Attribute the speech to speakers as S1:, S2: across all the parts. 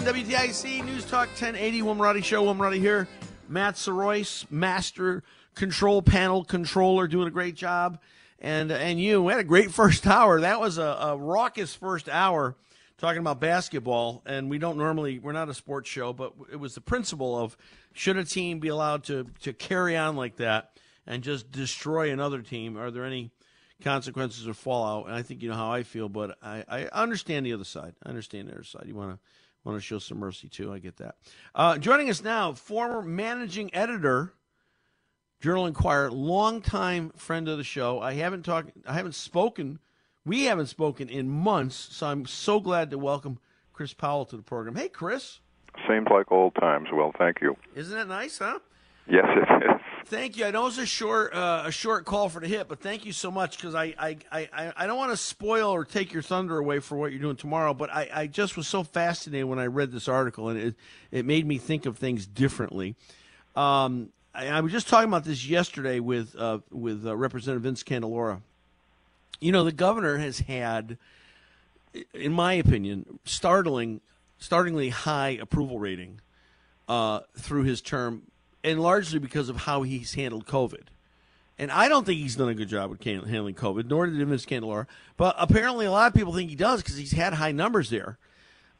S1: 10.09 WTIC News Talk 1080 Will Marotti Show. Will Marotti here. Matt Soroyce, Master Control Panel Controller, doing a great job. And and you, we had a great first hour. That was a, a raucous first hour talking about basketball. And we don't normally, we're not a sports show, but it was the principle of should a team be allowed to, to carry on like that and just destroy another team? Are there any consequences or fallout. And I think you know how I feel, but I, I understand the other side. I understand the other side. You want to want to show some mercy too. I get that. Uh, joining us now, former managing editor, Journal Inquirer, longtime friend of the show. I haven't talked. I haven't spoken. We haven't spoken in months, so I'm so glad to welcome Chris Powell to the program. Hey, Chris.
S2: Seems like old times. Well, thank you.
S1: Isn't that nice, huh?
S2: Yes, it is.
S1: Thank you. I know it's a short uh, a short call for the hit, but thank you so much because I, I, I, I don't want to spoil or take your thunder away for what you're doing tomorrow. But I, I just was so fascinated when I read this article, and it it made me think of things differently. Um, I, I was just talking about this yesterday with uh, with uh, Representative Vince Candelora. You know, the governor has had, in my opinion, startling, startlingly high approval rating uh, through his term and largely because of how he's handled COVID. And I don't think he's done a good job with handling COVID, nor did Vince Candelora. But apparently, a lot of people think he does because he's had high numbers there.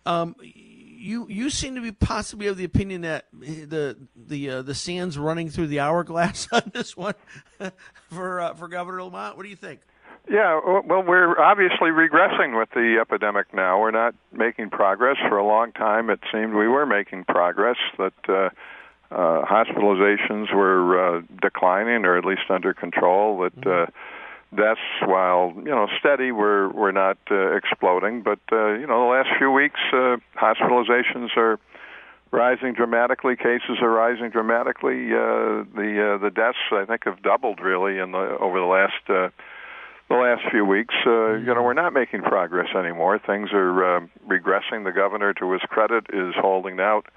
S1: Um, you you seem to be possibly of the opinion that the the uh, the sand's running through the hourglass on this one for uh, for Governor Lamont. What do you think?
S2: Yeah, well, we're obviously regressing with the epidemic now. We're not making progress. For a long time, it seemed we were making progress. That uh, uh, hospitalizations were uh, declining or at least under control. That uh, deaths, while you know steady, were were not uh, exploding. But uh, you know, the last few weeks, uh, hospitalizations are rising dramatically. Cases are rising dramatically. Uh, the uh, the deaths, I think, have doubled really in the over the last. Uh, the last few weeks, uh, you know, we're not making progress anymore. Things are uh, regressing. The governor, to his credit, is holding out uh,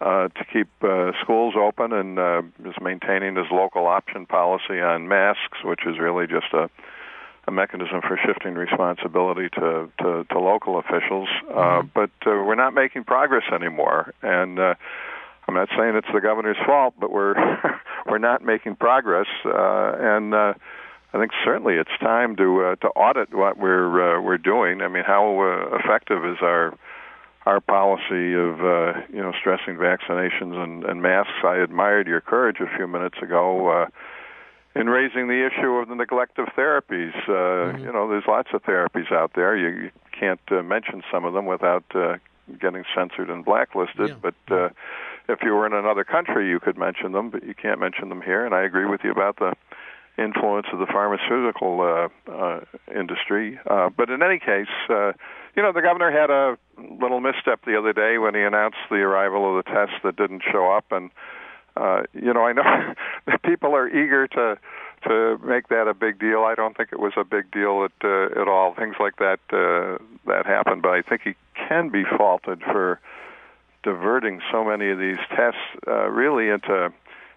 S2: to keep uh, schools open and uh, is maintaining his local option policy on masks, which is really just a, a mechanism for shifting responsibility to, to, to local officials. Uh, but uh, we're not making progress anymore. And uh, I'm not saying it's the governor's fault, but we're we're not making progress. Uh, and uh, I think certainly it's time to uh, to audit what we're uh, we're doing. I mean, how uh, effective is our our policy of uh, you know stressing vaccinations and, and masks. I admired your courage a few minutes ago uh, in raising the issue of the neglect of therapies. Uh, mm-hmm. You know, there's lots of therapies out there. You, you can't uh, mention some of them without uh, getting censored and blacklisted.
S1: Yeah.
S2: But uh, if you were in another country, you could mention them, but you can't mention them here. And I agree with you about the influence of the pharmaceutical uh, uh, industry. Uh, but in any case, uh, you know, the governor had a little misstep the other day when he announced the arrival of the test that didn't show up, and uh, you know, I know that people are eager to to make that a big deal. I don't think it was a big deal at uh, at all. Things like that uh, that happened, but I think he can be faulted for diverting so many of these tests uh, really into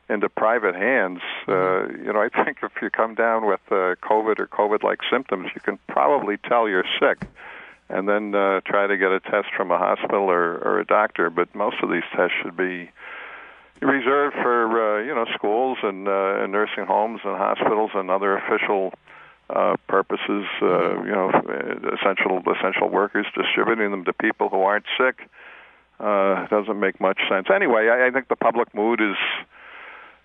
S2: into private hands. Uh, you know, I think if you come down with uh, COVID or COVID-like symptoms, you can probably tell you're sick, and then uh, try to get a test from a hospital or, or a doctor. But most of these tests should be reserved for uh, you know schools and, uh, and nursing homes and hospitals and other official uh, purposes. Uh, you know, essential essential workers distributing them to people who aren't sick uh, doesn't make much sense. Anyway, I, I think the public mood is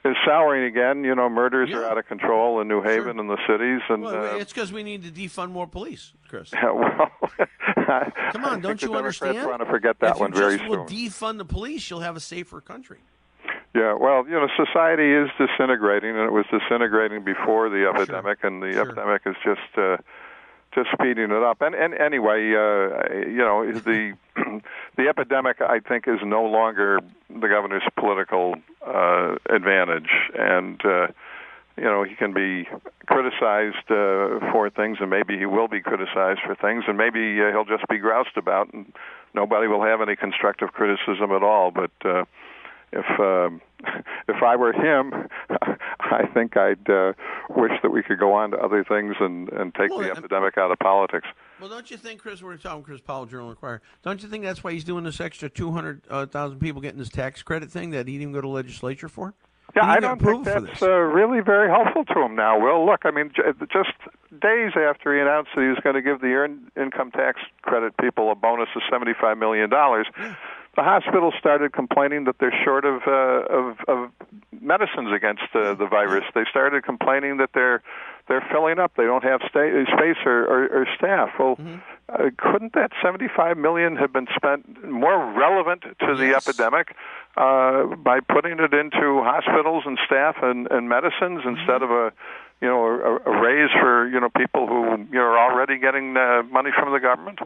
S2: is souring again. You know, murders
S1: Yeah.
S2: are out of control in New Haven
S1: Sure.
S2: and the cities, and
S1: Well,
S2: uh,
S1: it's because we need to defund more police, Chris.
S2: yeah, well,
S1: Come on, don't you understand?
S2: Want to forget that
S1: if
S2: one very soon.
S1: will defund the police, you'll have a safer country.
S2: Yeah, well, you know, society is disintegrating, and it was disintegrating before the epidemic, and the
S1: Sure.
S2: epidemic is just uh, just speeding it up. And, and anyway, uh, you know, the the epidemic, I think, is no longer the governor's political uh, advantage, and uh, you know, he can be criticized uh, for things, and maybe he will be criticized for things, and maybe uh, he'll just be groused about, and nobody will have any constructive criticism at all. But uh, if um, if I were him, I think I'd uh, wish that we could go on to other things and and take
S1: Well,
S2: the epidemic out of politics.
S1: Well, don't you think, Chris? We're talking Chris Powell, Journal Inquirer. Don't you think that's why he's doing this extra two hundred thousand people getting this tax credit thing that he didn't even go to legislature for?
S2: Yeah, I don't think that's uh, really very helpful to him now. Will, look, I mean, j- just days after he announced that he was going to give the earned income tax credit people a bonus of seventy-five million dollars, the hospitals started complaining that they're short of uh, of, of medicines against uh, the virus. They started complaining that they're they're filling up. They don't have sta- space or, or, or staff. Well,
S1: Mm-hmm.
S2: uh, couldn't that 75 million have been spent more relevant to the epidemic uh, by putting it into hospitals and staff and, and medicines
S1: Mm-hmm.
S2: instead of a you know a, a raise for you know people who you know, are already getting uh, money from the government?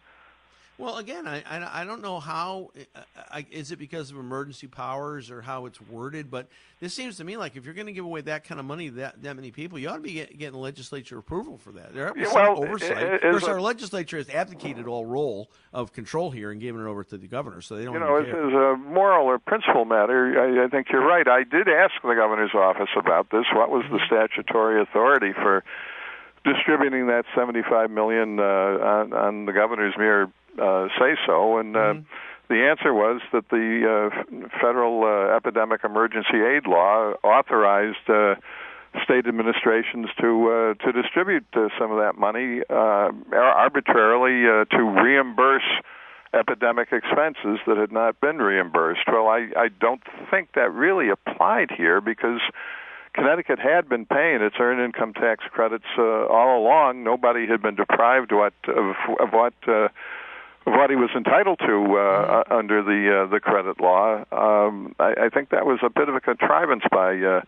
S1: Well, again, I, I, I don't know how. I, I, is it because of emergency powers or how it's worded? But this seems to me like if you're going to give away that kind of money to that, that many people, you ought to be get, getting legislature approval for that. There ought to be
S2: Yeah,
S1: some
S2: well,
S1: oversight.
S2: i- i-
S1: of course, our legislature has abdicated all role of control here and given it over to the governor, so they don't
S2: You know, as, as a moral or principle matter, I, I think you're right. I did ask the governor's office about this. What was the statutory authority for distributing that 75 million uh, on, on the governor's mere uh, say so? And uh, the answer was that the uh, federal uh, epidemic emergency aid law authorized. Uh, state administrations to uh, to distribute uh, some of that money uh, arbitrarily uh, to reimburse epidemic expenses that had not been reimbursed. Well, I, I don't think that really applied here because Connecticut had been paying its earned income tax credits uh, all along. Nobody had been deprived what of, of what. What he was entitled to uh, uh, under the uh, the credit law, um, I, I think that was a bit of a contrivance by uh,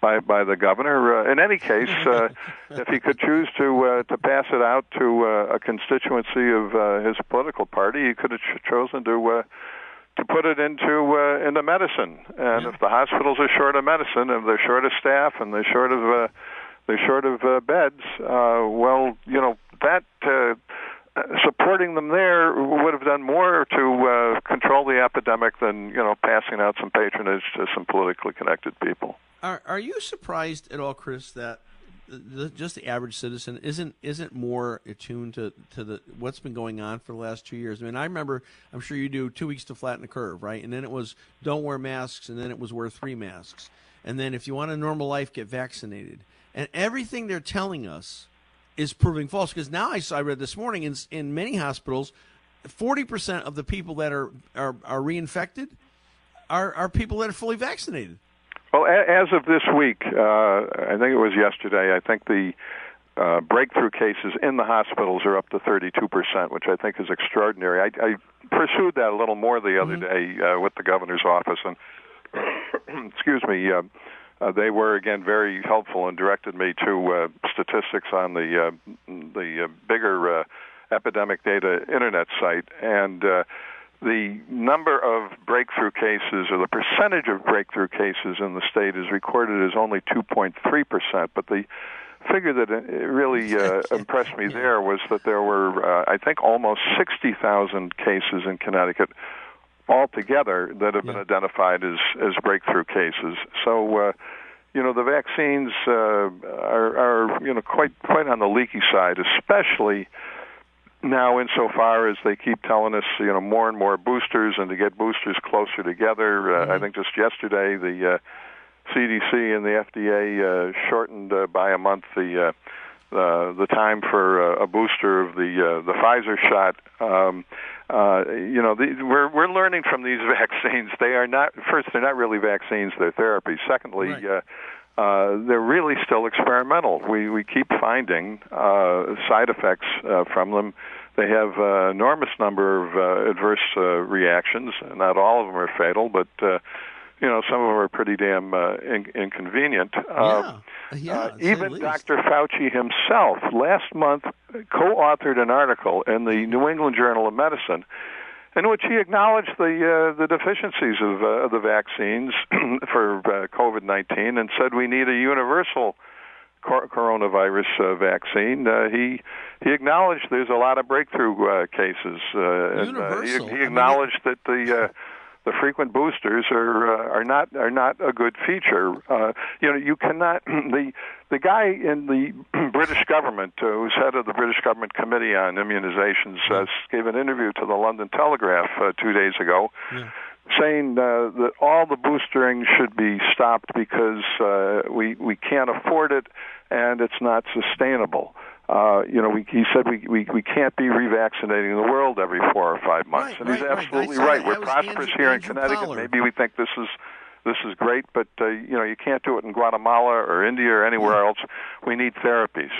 S2: by by the governor. Uh, in any case, uh, if he could choose to uh, to pass it out to uh, a constituency of uh, his political party, he could have ch- chosen to. Uh, to put it into uh, into medicine, and if the hospitals are short of medicine, if they're short of staff, and they're short of uh, they're short of uh, beds, uh, well, you know that uh, supporting them there would have done more to uh, control the epidemic than you know passing out some patronage to some politically connected people.
S1: Are Are you surprised at all, Chris, that the, just the average citizen isn't isn't more attuned to, to the what's been going on for the last two years? I mean, I remember, I'm sure you do, two weeks to flatten the curve, right? And then it was don't wear masks, and then it was wear three masks, and then if you want a normal life, get vaccinated. And everything they're telling us is proving false because now I I read this morning in in many hospitals, forty percent of the people that are are, are reinfected are are people that are fully vaccinated.
S2: Well, a- as of this week, uh, I think it was yesterday. I think the uh, breakthrough cases in the hospitals are up to 32%, which I think is extraordinary. I, I pursued that a little more the other day uh, with the governor's office, and excuse me, uh, uh, they were again very helpful and directed me to uh, statistics on the uh, the uh, bigger uh, epidemic data internet site, and uh, the number of breakthrough cases or the percentage of breakthrough cases in the state is recorded as only 2.3 percent, but the figure that really uh, impressed me there was that there were, uh, I think, almost 60,000 cases in Connecticut altogether that have been
S1: Yeah.
S2: identified as as breakthrough cases. So. Uh, you know the vaccines uh, are, are you know quite quite on the leaky side, especially now insofar as they keep telling us you know more and more boosters and to get boosters closer together. Uh, I think just yesterday the uh, CDC and the FDA uh, shortened uh, by a month the uh, the the time for uh, a booster of the uh, the Pfizer shot. Um, uh, you know, the, we're we're learning from these vaccines. They are not first. They're not really vaccines. They're therapies. Secondly.
S1: Right.
S2: Uh, uh, they're really still experimental. We we keep finding uh, side effects uh, from them. They have an enormous number of uh, adverse uh, reactions. Not all of them are fatal, but uh, you know some of them are pretty damn uh, in- inconvenient. Uh,
S1: yeah, yeah.
S2: uh,
S1: to say the
S2: even. Dr. Fauci himself last month co-authored an article in the New England Journal of Medicine in which he acknowledged the uh, the deficiencies of uh, the vaccines for uh, COVID-19 and said we need a universal cor- coronavirus uh, vaccine. Uh, he he acknowledged there's a lot of breakthrough uh, cases. Uh, and, uh, he,
S1: Universal? I
S2: he
S1: mean,
S2: acknowledged that the uh, the frequent boosters are uh, are not are not a good feature. Uh, you know, you cannot the the guy in the British government uh, who's head of the British government committee on immunizations uh, gave an interview to the London Telegraph uh, two days ago. Saying uh, that all the boostering should be stopped because uh, we we can't afford it and it's not sustainable. Uh, you know, we, he said we, we we can't be revaccinating the world every four or five months,
S1: Right,
S2: and he's
S1: right, right.
S2: absolutely
S1: saw
S2: right. We're prosperous
S1: Andrew-
S2: here in
S1: Andrew
S2: Connecticut.
S1: Pollard.
S2: Maybe we think this is this is great, but uh, you know you can't do it in Guatemala or India or anywhere else. We need therapies.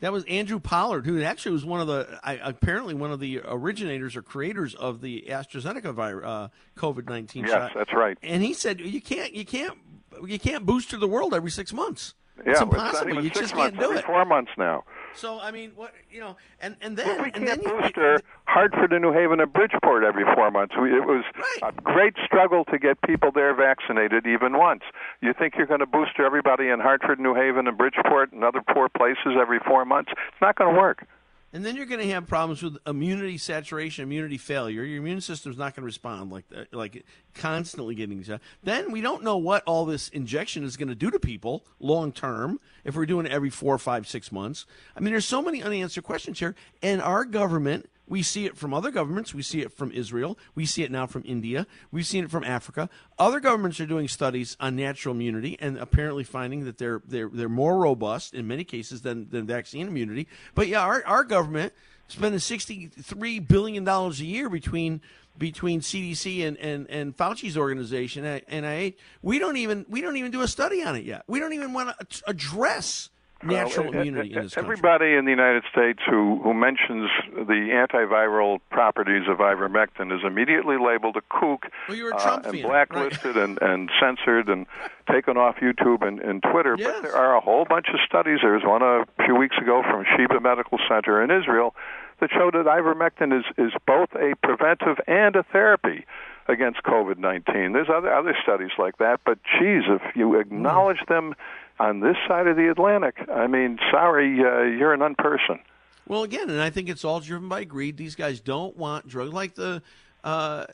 S1: That was Andrew Pollard, who actually was one of the I, apparently one of the originators or creators of the AstraZeneca virus, uh, COVID nineteen
S2: Yes,
S1: shot.
S2: that's right.
S1: And he said you can't you can't you can't booster the world every six months.
S2: Yeah,
S1: it's
S2: it's
S1: impossible.
S2: even
S1: you just
S2: months,
S1: can't do it.
S2: Four months now.
S1: So I mean, what you know, and and
S2: Well,
S1: then
S2: we
S1: and then
S2: can't
S1: you,
S2: booster Hartford and New Haven and Bridgeport every four months. We, it was
S1: Right.
S2: a great struggle to get people there vaccinated even once. You think you're going to booster everybody in Hartford, New Haven, and Bridgeport and other poor places every four months? It's not going to work.
S1: And then you're going to have problems with immunity saturation, immunity failure. Your immune system's not going to respond like like constantly getting shot. Then we don't know what all this injection is going to do to people long term if we're doing it every four, five, six months. I mean, there's so many unanswered questions here, and our government. We see it from other governments. We see it from Israel. We see it now from India. We've seen it from Africa. Other governments are doing studies on natural immunity and apparently finding that they're they're they're more robust in many cases than, than vaccine immunity. But yeah, our, our government spending sixty three billion dollars a year between between CDC and, and, and Fauci's organization NIH. We don't even we don't even do a study on it yet. We don't even want to address natural
S2: Well,
S1: immunity in this country.
S2: Everybody in the United States who, who mentions the antiviral properties of ivermectin is immediately labeled a kook
S1: Well, you're a
S2: uh, and blacklisted and, and censored and taken off YouTube and, and Twitter.
S1: Yes.
S2: But there are a whole bunch of studies. There was one a few weeks ago from Sheba Medical Center in Israel that showed that ivermectin is, is both a preventive and a therapy against COVID 19. There's other, other studies like that, but geez, if you acknowledge them on this side of the Atlantic, I mean, sorry, uh, you're an unperson.
S1: Well, again, and I think it's all driven by greed. These guys don't want drugs like the uh,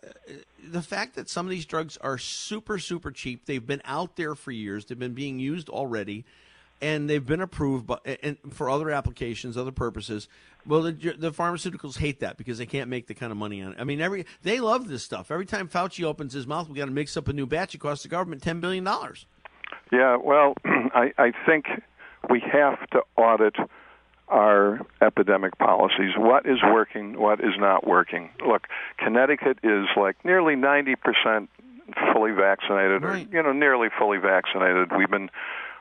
S1: the fact that some of these drugs are super super cheap. They've been out there for years. They've been being used already, and they've been approved by, and for other applications, other purposes. Well, the, the pharmaceuticals hate that because they can't make the kind of money on it. I mean, every they love this stuff. Every time Fauci opens his mouth, we got to mix up a new batch. It costs the government ten billion dollars.
S2: Yeah, well, I, I think we have to audit our epidemic policies. What is working? What is not working? Look, Connecticut is like nearly 90% fully vaccinated,
S1: Right.
S2: or you know, nearly fully vaccinated. We've been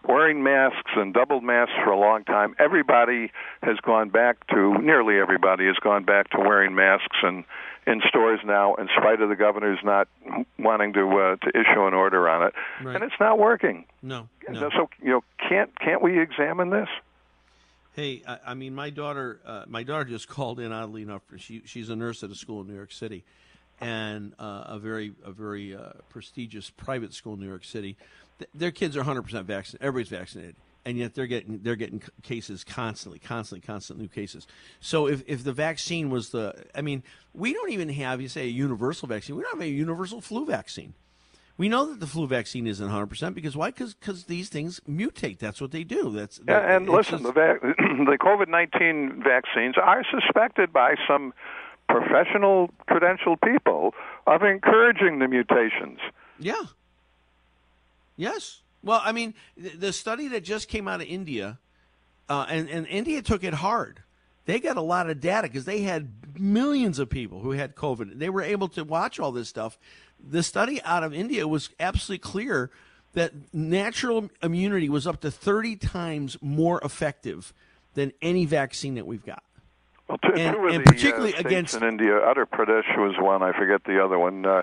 S2: wearing masks and double masks for a long time. Everybody has gone back to nearly everybody has gone back to wearing masks and in stores now, in spite of the governor's not wanting to uh, to issue an order on it,
S1: Right.
S2: and it's not working.
S1: No, no.
S2: So you know, can't can't we examine this?
S1: Hey, I, I mean, my daughter, uh, my daughter just called in. Oddly enough, she she's a nurse at a school in New York City, and uh, a very a very uh, prestigious private school in New York City. Th- their kids are 100 percent vaccinated. Everybody's vaccinated. And yet they're getting they're getting cases constantly, constantly, constant new cases. So if if the vaccine was the, I mean, we don't even have you say a universal vaccine. We don't have a universal flu vaccine. We know that the flu vaccine isn't 100 percent because why? Because these things mutate. That's what they do. That's
S2: Yeah, and listen, just-
S1: just-
S2: the, vac- the COVID 19 vaccines are suspected by some professional, credentialed people of encouraging the mutations.
S1: Yeah. Yes. Well, I mean, the study that just came out of India, uh, and, and India took it hard. They got a lot of data because they had millions of people who had COVID. They were able to watch all this stuff. The study out of India was absolutely clear that natural immunity was up to 30 times more effective than any vaccine that we've got.
S2: Well, two,
S1: And-
S2: two
S1: and
S2: the
S1: particularly
S2: uh,
S1: against-
S2: in India, Uttar Pradesh was one. I forget the other one. Uh,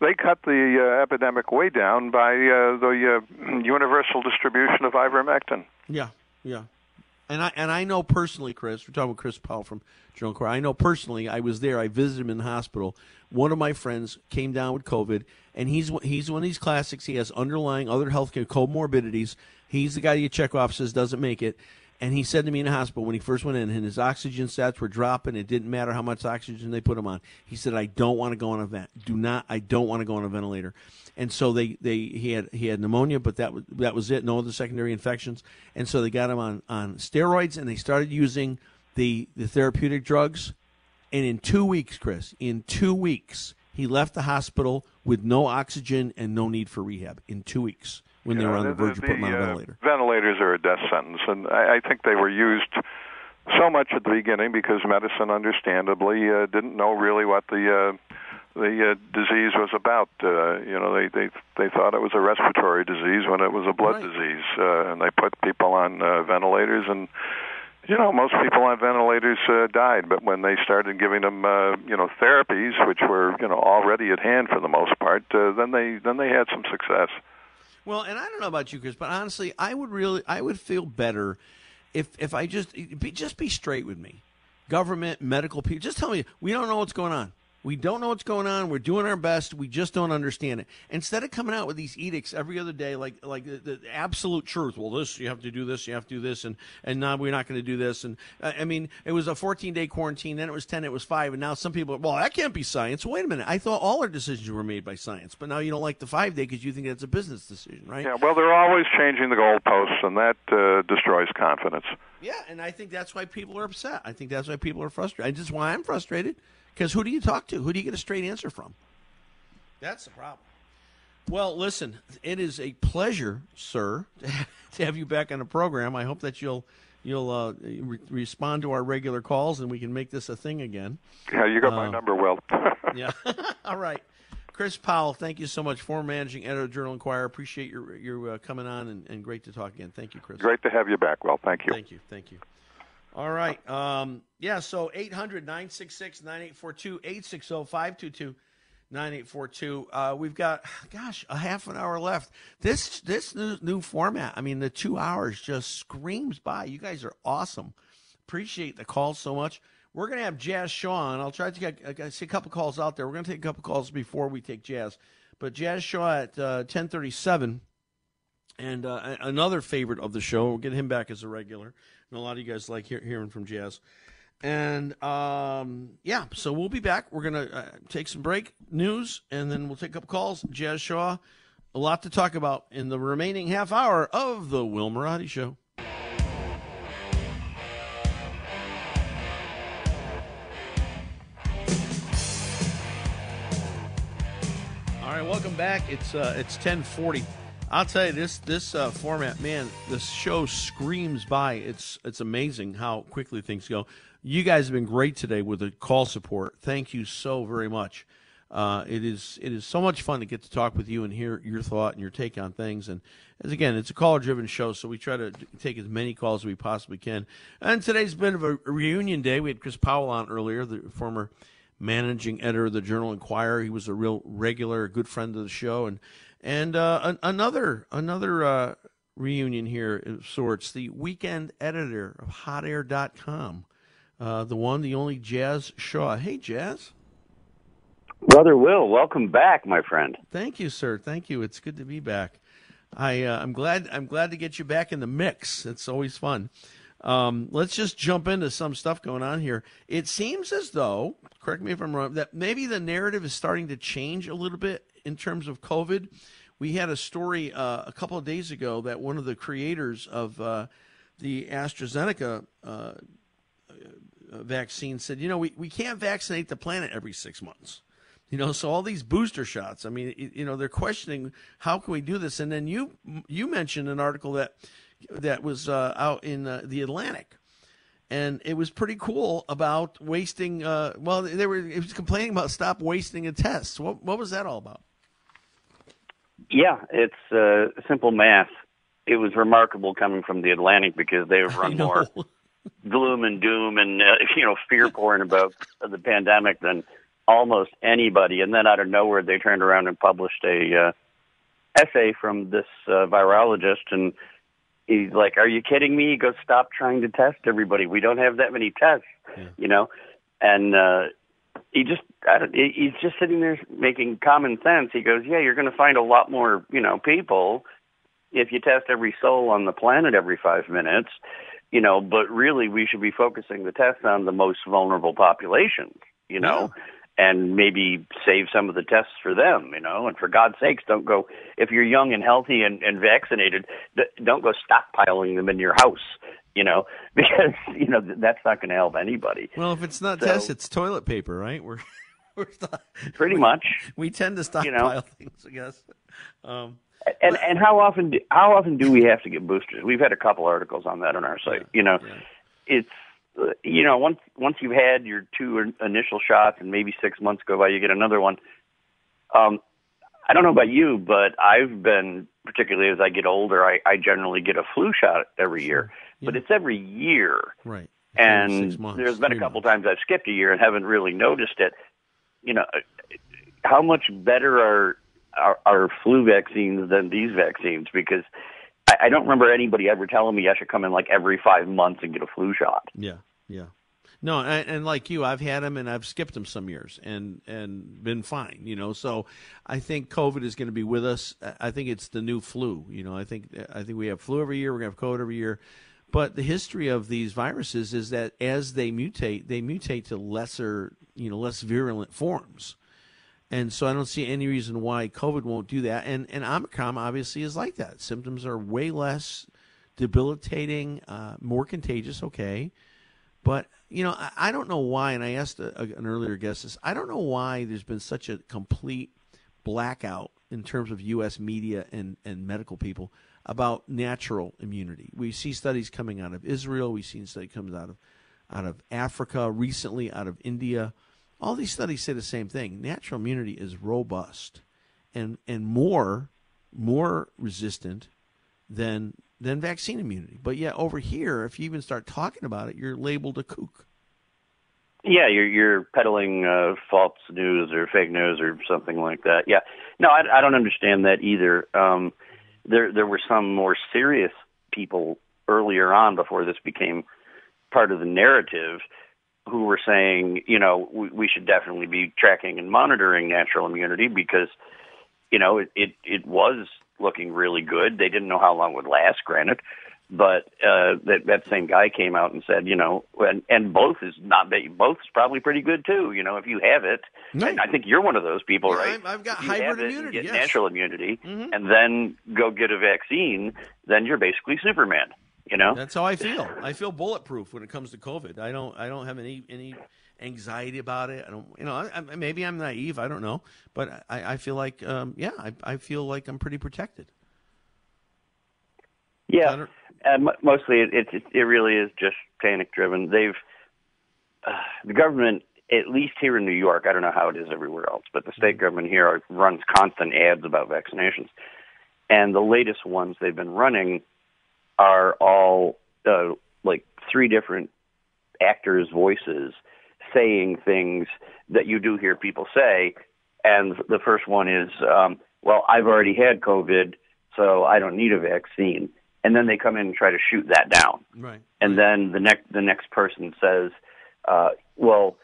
S2: they cut the uh, epidemic way down by uh, the uh, universal distribution of ivermectin.
S1: Yeah, yeah. And I and I know personally, Chris. We're talking with Chris Powell from Journal Core. I know personally. I was there. I visited him in the hospital. One of my friends came down with COVID, and he's he's one of these classics. He has underlying other health care comorbidities. He's the guy you check off says doesn't make it. And he said to me in the hospital when he first went in, and his oxygen stats were dropping. It didn't matter how much oxygen they put him on. He said, "I don't want to go on a vent. Do not. I don't want to go on a ventilator." And so they, they he had he had pneumonia, but that was that was it. No other secondary infections. And so they got him on on steroids, and they started using the the therapeutic drugs. And in two weeks, Chris, in two weeks, he left the hospital with no oxygen and no need for rehab. In two weeks, when they were on the verge of putting him on a
S2: uh,
S1: ventilator.
S2: Ventilators are a death sentence, and I, I think they were used so much at the beginning because medicine, understandably, uh, didn't know really what the uh, the uh, disease was about. Uh, you know, they they they thought it was a respiratory disease when it was a blood
S1: Right.
S2: disease, uh, and they put people on uh, ventilators and. You know, most people on ventilators uh, died, but when they started giving them, uh, you know, therapies, which were, you know, already at hand for the most part, uh, then they then they had some success.
S1: Well, and I don't know about you, Chris, but honestly, I would really, I would feel better if if I just be, just be straight with me, government, medical people. Just tell me we don't know what's going on. We don't know what's going on. We're doing our best. We just don't understand it. Instead of coming out with these edicts every other day, like like the, the absolute truth. Well, this you have to do this, you have to do this, and and now we're not going to do this. And uh, I mean, it was a 14 day quarantine, then it was 10, it was five, and now some people, well, that can't be science. Wait a minute, I thought all our decisions were made by science, but now you don't like the five day because you think that's a business decision, right?
S2: Yeah, well, they're always changing the goalposts, and that uh, destroys confidence.
S1: Yeah, and I think that's why people are upset. I think that's why people are frustrated. That's just why I'm frustrated. Because who do you talk to? Who do you get a straight answer from? That's the problem. Well, listen, it is a pleasure, sir, to have you back on the program. I hope that you'll you'll uh, re- respond to our regular calls and we can make this a thing again.
S2: Yeah, you got my number, Will.
S1: Yeah. All right. Chris Powell, thank you so much, for managing editor of Journal Inquirer. Appreciate your your uh, coming on and, and great to talk again. Thank you, Chris.
S2: Great to have you back, Will. Thank you.
S1: Thank you. Thank you. All right. Um, yeah, so 800 966 9842 860 522 9842. Uh, We've got, gosh, a half an hour left. This this new, new format, I mean, the two hours just screams by. You guys are awesome. Appreciate the calls so much. We're going to have Jazz and I'll try to get I see a couple calls out there. We're going to take a couple calls before we take Jazz. But Jazz Shaw at uh, 1037 and uh, another favorite of the show. We'll get him back as a regular. And a lot of you guys like hear, hearing from Jazz. And um, yeah, so we'll be back. We're gonna uh, take some break news, and then we'll take up calls. Jazz Shaw, a lot to talk about in the remaining half hour of the Will Marotti Show. All right, welcome back. It's uh, it's ten forty. I'll tell you this this uh, format, man. This show screams by. It's it's amazing how quickly things go. You guys have been great today with the call support. Thank you so very much. Uh, it is it is so much fun to get to talk with you and hear your thought and your take on things. And as again, it's a caller driven show, so we try to take as many calls as we possibly can. And today's been a a reunion day. We had Chris Powell on earlier, the former managing editor of the Journal Inquirer. He was a real regular, good friend of the show, and and uh, an, another another uh, reunion here of sorts. The weekend editor of HotAir.com, uh, the one, the only Jazz Shaw. Hey, Jazz.
S3: Brother Will, welcome back, my friend.
S1: Thank you, sir. Thank you. It's good to be back. I uh, I'm glad I'm glad to get you back in the mix. It's always fun. Um, let's just jump into some stuff going on here. It seems as though, correct me if I'm wrong, that maybe the narrative is starting to change a little bit in terms of COVID. We had a story uh, a couple of days ago that one of the creators of uh, the AstraZeneca uh, vaccine said, you know, we, we can't vaccinate the planet every six months. You know, so all these booster shots. I mean, you know, they're questioning how can we do this. And then you you mentioned an article that that was uh, out in uh, the Atlantic, and it was pretty cool about wasting. Uh, well, they were it was complaining about stop wasting a test. What what was that all about?
S3: Yeah, it's uh, simple math. It was remarkable coming from the Atlantic because they have run more gloom and doom and uh, you know fear porn about the pandemic than almost anybody. And then out of nowhere, they turned around and published a uh, essay from this uh, virologist, and he's like, "Are you kidding me?" Goes, "Stop trying to test everybody. We don't have that many tests, yeah. you know." And uh, he just I don't, he's just sitting there making common sense. He goes, "Yeah, you're going to find a lot more, you know, people." If you test every soul on the planet every five minutes, you know, but really we should be focusing the tests on the most vulnerable populations, you know, yeah and maybe save some of the tests for them, you know. And for God's sakes, don't go if you're young and healthy and, and vaccinated, don't go stockpiling them in your house, you know, because you know that's not going to help anybody.
S1: Well, if it's not so, tests, it's toilet paper, right? We're we're
S3: pretty we, much
S1: we tend to stockpile you know, things, I guess. Um,
S3: and but, and how often do, how often do we have to get boosters? We've had a couple articles on that on our site. Yeah, you know, yeah. it's you know, once once you've had your two initial shots and maybe six months go by, you get another one. Um, I don't know about you, but I've been particularly as I get older, I, I generally get a flu shot every year. But it's every year,
S1: right?
S3: And there's been a couple times I've skipped a year and haven't really noticed it. You know, how much better are are, are flu vaccines than these vaccines? Because I, I don't remember anybody ever telling me I should come in like every five months and get a flu shot.
S1: Yeah, yeah. No, and, and, like you, I've had them and I've skipped them some years and and been fine. You know, so I think COVID is going to be with us. I think it's the new flu. You know, I think I think we have flu every year. We're going to have COVID every year. But the history of these viruses is that as they mutate, they mutate to lesser, you know, less virulent forms. And so I don't see any reason why COVID won't do that. And and Omicron obviously is like that. Symptoms are way less debilitating, uh, more contagious. Okay, but you know I, I don't know why. And I asked a, a, an earlier guest this. I don't know why there's been such a complete blackout in terms of U.S. media and and medical people about natural immunity. We see studies coming out of Israel. We've seen studies coming out of out of Africa recently, out of India all these studies say the same thing. Natural immunity is robust and and more more resistant than than vaccine immunity. But yet over here, if you even start talking about it, you're labeled a kook.
S3: Yeah, you're you're peddling uh, false news or fake news or something like that. Yeah, no, I, I don't understand that either. Um, there there were some more serious people earlier on before this became part of the narrative who were saying, you know, we, we should definitely be tracking and monitoring natural immunity because, you know, it, it, it was looking really good. They didn't know how long it would last, granted, but uh, that that same guy came out and said, you know, and and both is not both is probably pretty good too. You know, if you have it, and I think you're one of those people,
S1: yeah,
S3: right?
S1: I've got hybrid immunity,
S3: get
S1: yes.
S3: natural immunity, mm-hmm. and then go get a vaccine, then you're basically Superman. You know,
S1: that's how I feel. I feel bulletproof when it comes to COVID. I don't. I don't have any any anxiety about it. I don't. You know, I, I, maybe I'm naive. I don't know, but I, I feel like, um, yeah, I, I feel like I'm pretty protected.
S3: Yeah, uh, mostly it, it it really is just panic driven. They've uh, the government, at least here in New York, I don't know how it is everywhere else, but the state mm-hmm. government here runs constant ads about vaccinations, and the latest ones they've been running are all uh, like three different actors' voices saying things that you do hear people say. And the first one is, um, well, I've already had COVID, so I don't need a vaccine. And then they come in and try to shoot that down.
S1: Right.
S3: And then the next the next person says, uh, well,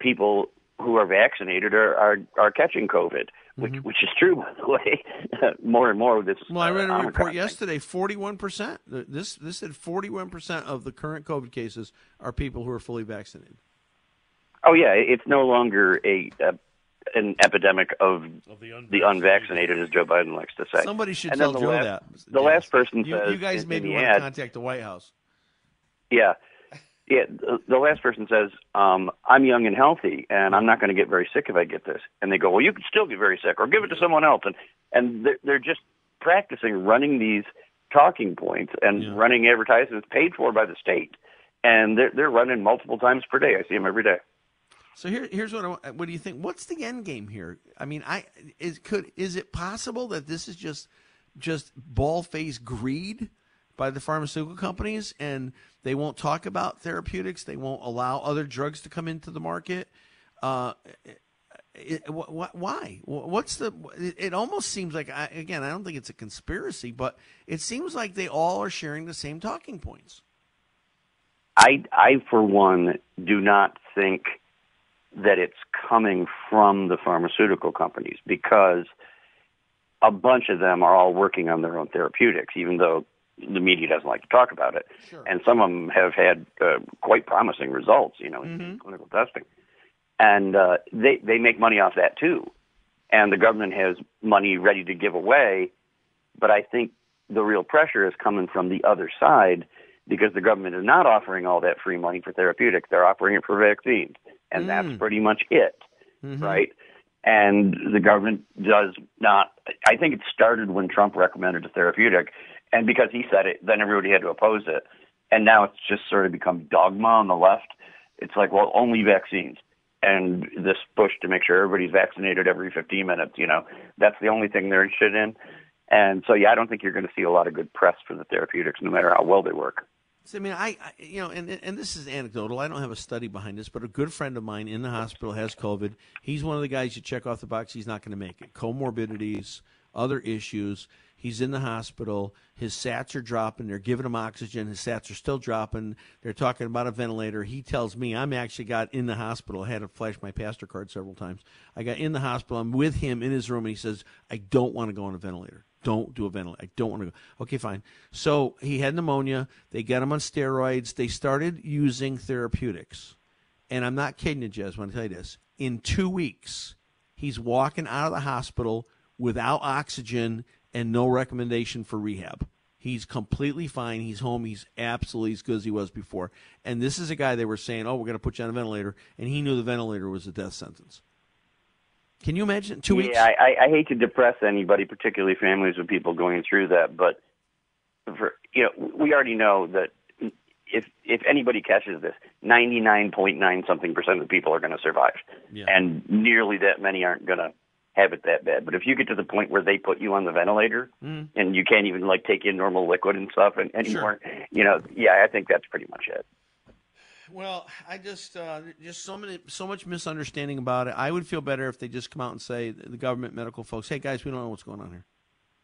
S3: people who are vaccinated are are, are catching COVID, which
S1: Mm-hmm.
S3: which is true by the way. more and more with this.
S1: Well, I read
S3: uh,
S1: a
S3: Omicron
S1: report
S3: thing.
S1: yesterday. Forty-one percent. This this said forty-one percent of the current COVID cases are people who are fully vaccinated.
S3: Oh yeah, it's no longer a, a an epidemic of, the unvaccinated, as Joe Biden likes to say.
S1: Somebody should
S3: And
S1: tell
S3: the
S1: Joe
S3: last,
S1: that.
S3: The
S1: Yes.
S3: last person
S1: You,
S3: says
S1: you guys
S3: in,
S1: maybe
S3: in the
S1: want to contact the White House.
S3: Yeah. Yeah, the, the last person says, um, I'm young and healthy, and I'm not going to get very sick if I get this. And they go, well, you could still get very sick, or give it to someone else. And, and they're, they're just practicing running these talking points and
S1: Yeah.
S3: running advertisements paid for by the state. And they're, they're running multiple times per day. I see them every day.
S1: So here, here's what I, what do you think? What's the end game here? I mean, I is could is it possible that this is just just ball faced greed by the pharmaceutical companies, and they won't talk about therapeutics? They won't allow other drugs to come into the market. Uh, it, wh- why? What's the? It, it almost seems like I, again, I don't think it's a conspiracy, but it seems like they all are sharing the same talking points.
S3: I, I, for one, do not think that it's coming from the pharmaceutical companies because a bunch of them are all working on their own therapeutics, even though the media doesn't like to talk about it. Sure. And some of them have had uh, quite promising results, you know, in clinical testing. And uh, they they make money off that too. And the government has money ready to give away, but I think the real pressure is coming from the other side because the government is not offering all that free money for therapeutics. They're offering it for vaccines. And that's mm. pretty much it, mm-hmm. right? And the government does not, I think it started when Trump recommended a therapeutic. And because he said it, then everybody had to oppose it. And now it's just sort of become dogma on the left. It's like, well, only vaccines. And this push to make sure everybody's vaccinated every 15 minutes, you know, that's the only thing they're interested in. And so, yeah, I don't think you're going to see a lot of good press for the therapeutics, no matter how well they work.
S1: So, I mean, I, I you know, and and this is anecdotal. I don't have a study behind this, but a good friend of mine in the hospital has COVID. He's one of the guys you check off the box. He's not going to make it. Comorbidities, other issues. He's in the hospital. His sats are dropping. They're giving him oxygen. His sats are still dropping. They're talking about a ventilator. He tells me I'm actually got in the hospital. I had to flash my pastor card several times. I got in the hospital. I'm with him in his room, and he says, "I don't want to go on a ventilator." Don't do a ventilator. I don't want to go. Okay, fine. So he had pneumonia. They got him on steroids. They started using therapeutics. And I'm not kidding you, Jazz, when I tell you this. In two weeks, he's walking out of the hospital without oxygen and no recommendation for rehab. He's completely fine. He's home. He's absolutely as good as he was before. And this is a guy they were saying, oh, we're going to put you on a ventilator. And he knew the ventilator was a death sentence. Can you imagine? Two weeks?
S3: Yeah, I, I, hate to depress anybody, particularly families of people going through that, but for you know, we already know that if if anybody catches this, ninety nine point nine something percent of the people are going to survive,
S1: Yeah.
S3: and nearly that many aren't going to have it that bad. But if you get to the point where they put you on the ventilator
S1: Mm.
S3: and you can't even like take in normal liquid and stuff and anymore, you know, yeah, I think that's pretty much it.
S1: Well, I just uh, just so many so much misunderstanding about it. I would feel better if they just come out and say the government medical folks, "Hey guys, we don't know what's going on here.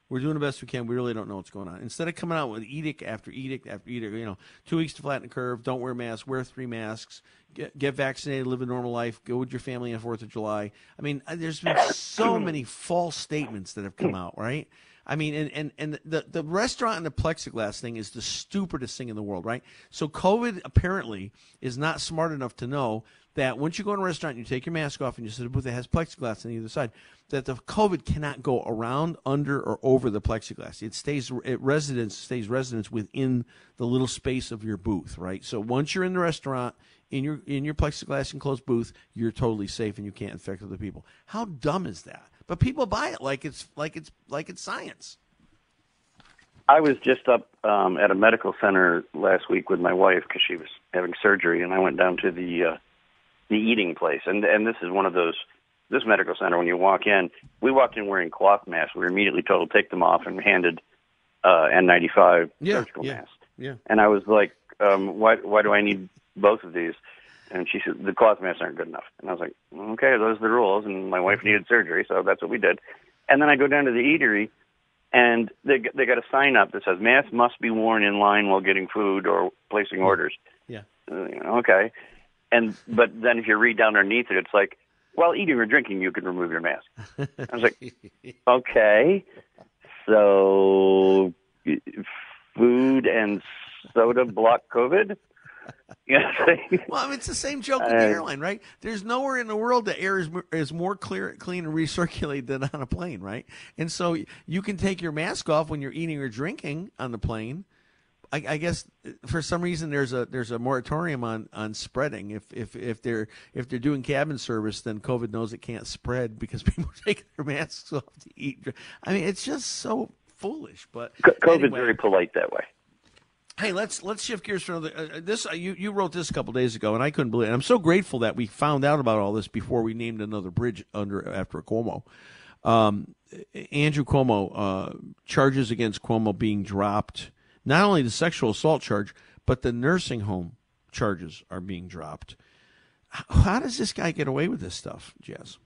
S1: We're doing the best we can. We really don't know what's going on." Instead of coming out with edict after edict after edict, you know, two weeks to flatten the curve, don't wear masks, wear three masks, get, get vaccinated, live a normal life, go with your family on Fourth of July. I mean, there's been so many false statements that have come out, right? I mean, and, and, and the, the restaurant and the plexiglass thing is the stupidest thing in the world, right? So COVID apparently is not smart enough to know that once you go in a restaurant, and you take your mask off and you sit at a booth that has plexiglass on either side, that the COVID cannot go around, under, or over the plexiglass. It stays, it residence stays residence within the little space of your booth, right? So once you're in the restaurant, in your in your plexiglass enclosed booth, you're totally safe and you can't infect other people. How dumb is that? But people buy it like it's like it's like it's science.
S3: I was just up um, at a medical center last week with my wife because she was having surgery, and I went down to the uh, the eating place, and and this is one of those this medical center. When you walk in, we walked in wearing cloth masks. We were immediately told to take them off and handed uh, N95
S1: Yeah,
S3: surgical
S1: yeah,
S3: masks.
S1: yeah.
S3: And I was like, um, why why do I need both of these? And she said the cloth masks aren't good enough. And I was like, okay, those are the rules. And my wife needed surgery, so that's what we did. And then I go down to the eatery, and they they got a sign up that says masks must be worn in line while getting food or placing orders.
S1: Yeah.
S3: Uh, okay. And but then if you read down underneath it, it's like while eating or drinking, you can remove your mask. I was like, okay, so food and soda block COVID. Yeah.
S1: well, I mean, it's the same joke with the airline, right? There's nowhere in the world that air is is more clear, clean, and recirculate than on a plane, right? And so you can take your mask off when you're eating or drinking on the plane. I, I guess uh, for some reason there's a there's a moratorium on, on spreading. If if if they're if they're doing cabin service, then COVID knows it can't spread because people take their masks off to eat. I mean, it's just so foolish. But
S3: COVID's
S1: anyway.
S3: very polite that way.
S1: Hey, let's let's shift gears for another. Uh, this uh, you you wrote this a couple days ago, and I couldn't believe it. I'm so grateful that we found out about all this before we named another bridge under after Cuomo. Um, Andrew Cuomo uh, charges against Cuomo being dropped. Not only the sexual assault charge, but the nursing home charges are being dropped. How does this guy get away with this stuff, Jazz?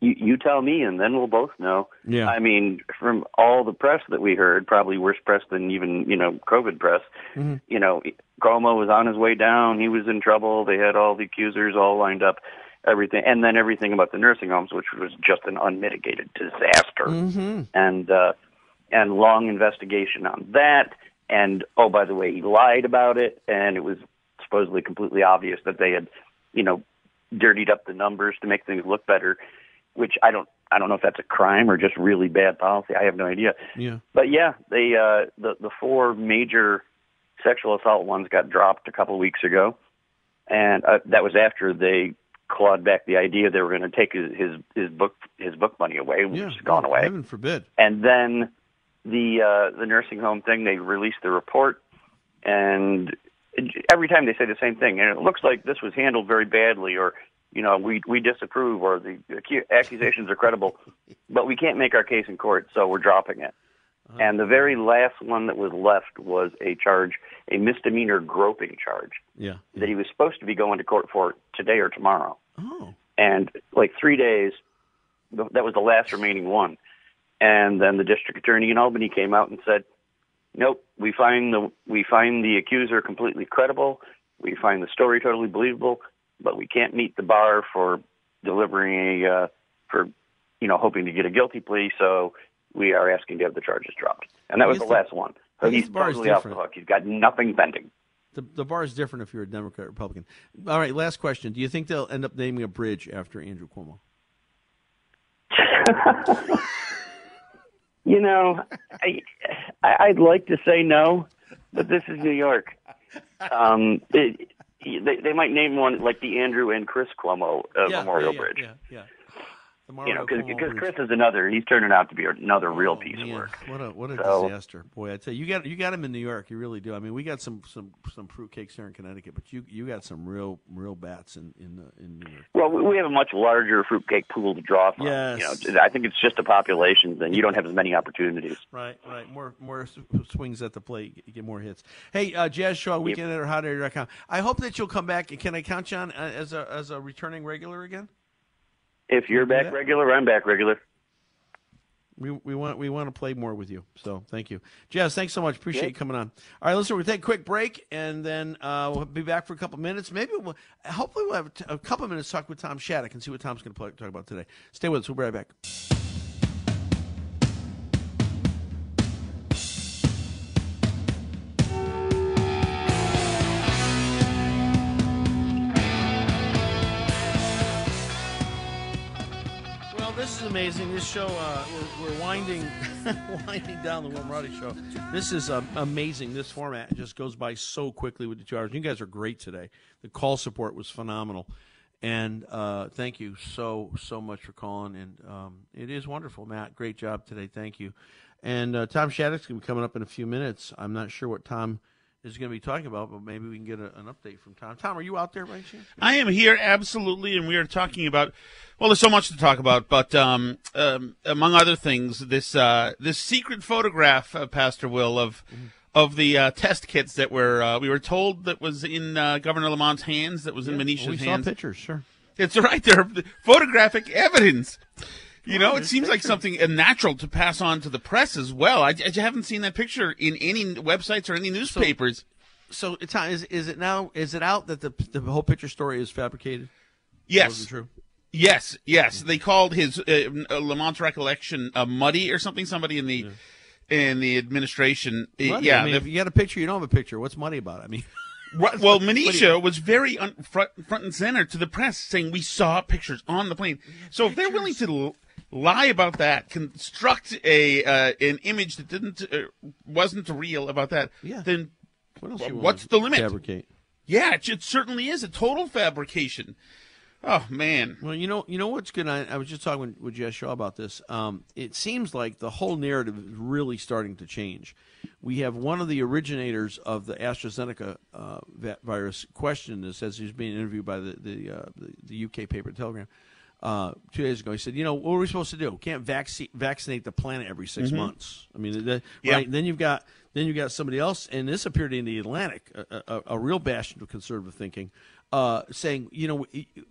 S3: You, you tell me, and then we'll both know.
S1: Yeah.
S3: I mean, from all the press that we heard, probably worse press than even you know COVID press.
S1: Mm-hmm.
S3: You know, Cuomo was on his way down. He was in trouble. They had all the accusers all lined up, everything, and then everything about the nursing homes, which was just an unmitigated disaster.
S1: Mm-hmm.
S3: And uh, and long investigation on that. And oh, by the way, he lied about it, and it was supposedly completely obvious that they had, you know, dirtied up the numbers to make things look better which I don't I don't know if that's a crime or just really bad policy. I have no idea.
S1: Yeah.
S3: But yeah, they uh the the four major sexual assault ones got dropped a couple of weeks ago. And uh, that was after they clawed back the idea they were going to take his, his his book his book money away, which
S1: Yeah.
S3: has gone away.
S1: Heaven forbid.
S3: And then the uh, the nursing home thing, they released the report, and every time they say the same thing, and it looks like this was handled very badly, or you know, we we disapprove, or the accusations are credible, but we can't make our case in court, so we're dropping it. Uh-huh. And the very last one that was left was a charge, a misdemeanor groping charge
S1: Yeah.
S3: that he was supposed to be going to court for today or tomorrow
S1: Oh.
S3: and like three days that was the last remaining one and then the district attorney in albany came out and said nope we find the we find the accuser completely credible we find the story totally believable but we can't meet the bar for delivering a uh, for you know hoping to get a guilty plea so we are asking to have the charges dropped and that was the
S1: the-
S3: last one so he's totally off the hook he's got nothing pending
S1: The the bar is different if you're a Democrat or Republican. All right, last question. Do you think they'll end up naming a bridge after Andrew Cuomo?
S3: You know, I, I I'd like to say no, but this is New York. Um, it, they they might name one like the Andrew and Chris Cuomo uh, Memorial
S1: yeah,
S3: Bridge.
S1: Yeah, yeah. The
S3: You know, because Chris is another. He's turning out to be another real
S1: Oh,
S3: piece
S1: man,
S3: of work.
S1: What a what a
S3: So-
S1: disaster, boy! I tell you, you got you got him in New York. You really do. I mean, we got some some some fruitcakes here in Connecticut, but you you got some real real bats in in uh, in New York.
S3: Well, we- have a much larger fruitcake pool to draw from.
S1: Yes.
S3: You know, I think it's just a population, and you don't have as many opportunities.
S1: Right, right. More more swings at the plate. You get more hits. Hey, uh, Jazz Shaw, weekend at hotair.com. I hope that you'll come back. Can I count you on uh, as a as a returning regular again?
S3: If you're back regular, I'm back regular.
S1: We, we want we want to play more with you. So thank you, Jazz. Thanks so much. Appreciate you coming on. All right, listen, we'll take a quick break and then uh, we'll be back for a couple minutes. Maybe we'll, hopefully we'll have a t- a couple minutes to talk with Tom Shattuck and see what Tom's going to talk about today. Stay with us. We'll be right back. Amazing. This show, uh, we're, we're winding, winding down the Will Marotti show. This is um, amazing. This format just goes by so quickly with the two hours. You guys are great today. The call support was phenomenal, and uh, thank you so so much for calling. And um, it is wonderful, Matt. Great job today. Thank you. And uh, Tom Shattuck's to be coming up in a few minutes. I'm not sure what Tom is going to be talking about, but maybe we can get a, an update from Tom. Tom, are you out there by chance?
S4: I am here absolutely, and we are talking about. Well, there's so much to talk about, but um, um, among other things, this uh, this secret photograph, uh, Pastor Will, of of the uh, test kits that were uh, we were told that was in uh, Governor Lamont's hands, that was in Manisha's
S1: we saw
S4: hands.
S1: pictures, sure.
S4: It's right there, photographic evidence. You know, it seems like something uh, natural to pass on to the press as well. I, I haven't seen that picture in any websites or any newspapers.
S1: So, Tom, is is it now? Is it out that the the whole picture story is fabricated?
S4: Yes.
S1: true.
S4: Yes, yes. They called his uh, Lamont's recollection uh, muddy or something. Somebody in the in the administration. Uh,
S1: Muddy.
S4: Yeah.
S1: I mean,
S4: the-
S1: if you got a picture, you don't have a picture. What's muddy about it? I mean,
S4: Right, well, Manisha was very un- front, front and center to the press, saying we saw pictures on the plane. So if they're willing to lie about that, construct a uh, an image that didn't uh, wasn't real about that,
S1: Yeah.
S4: then
S1: what else?
S4: Well, what's the limit?
S1: Fabricate.
S4: yeah, it, it certainly is a total fabrication. Oh man,
S1: Well, you know, you know what's good. I, I was just talking with, Jazz Shaw about this. Um, it seems like the whole narrative is really starting to change. We have one of the originators of the AstraZeneca uh, virus question this as he's being interviewed by the the, uh, the, the UK paper Telegram uh, two days ago. He said, "You know, what are we supposed to do? We can't vaccine vaccinate the planet every 6 months. I mean, the,
S4: Yeah.
S1: right? Then you've got then you've got somebody else, and this appeared in the Atlantic, a, a, a real bastion of conservative thinking." Uh, saying, you know,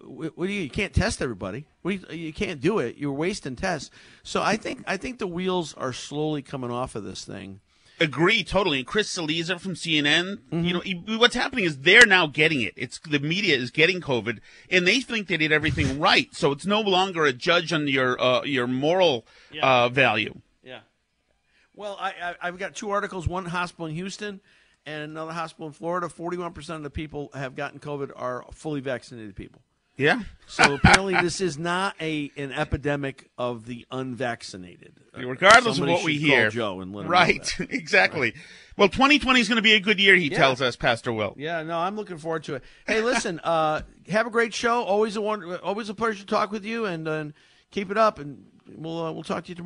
S1: what do you, you can't test everybody. We, you can't do it. You're wasting tests. So I think I think the wheels are slowly coming off of this thing.
S4: Agree totally. And Chris Cillizza from CNN,
S1: Mm-hmm.
S4: you know, he- what's happening is they're now getting it. It's the media is getting COVID, and they think they did everything right. So it's no longer a judge on your uh, your moral uh, value.
S1: Yeah. Well, I, I I've got two articles. One hospital in Houston, and another hospital in Florida. Forty-one percent of the people have gotten COVID are fully vaccinated people.
S4: Yeah.
S1: So apparently, this is not a an epidemic of the unvaccinated.
S4: regardless
S1: Somebody
S4: of what we hear.
S1: Joe and let him know
S4: right, exactly. Well, 2020 is going to be a good year, he
S1: Yeah.
S4: tells us, Pastor Will.
S1: Yeah, no, I'm looking forward to it. Hey, listen, uh, have a great show. Always a wonder, always a pleasure to talk with you, and uh, keep it up. And we'll uh, we'll talk to you tomorrow.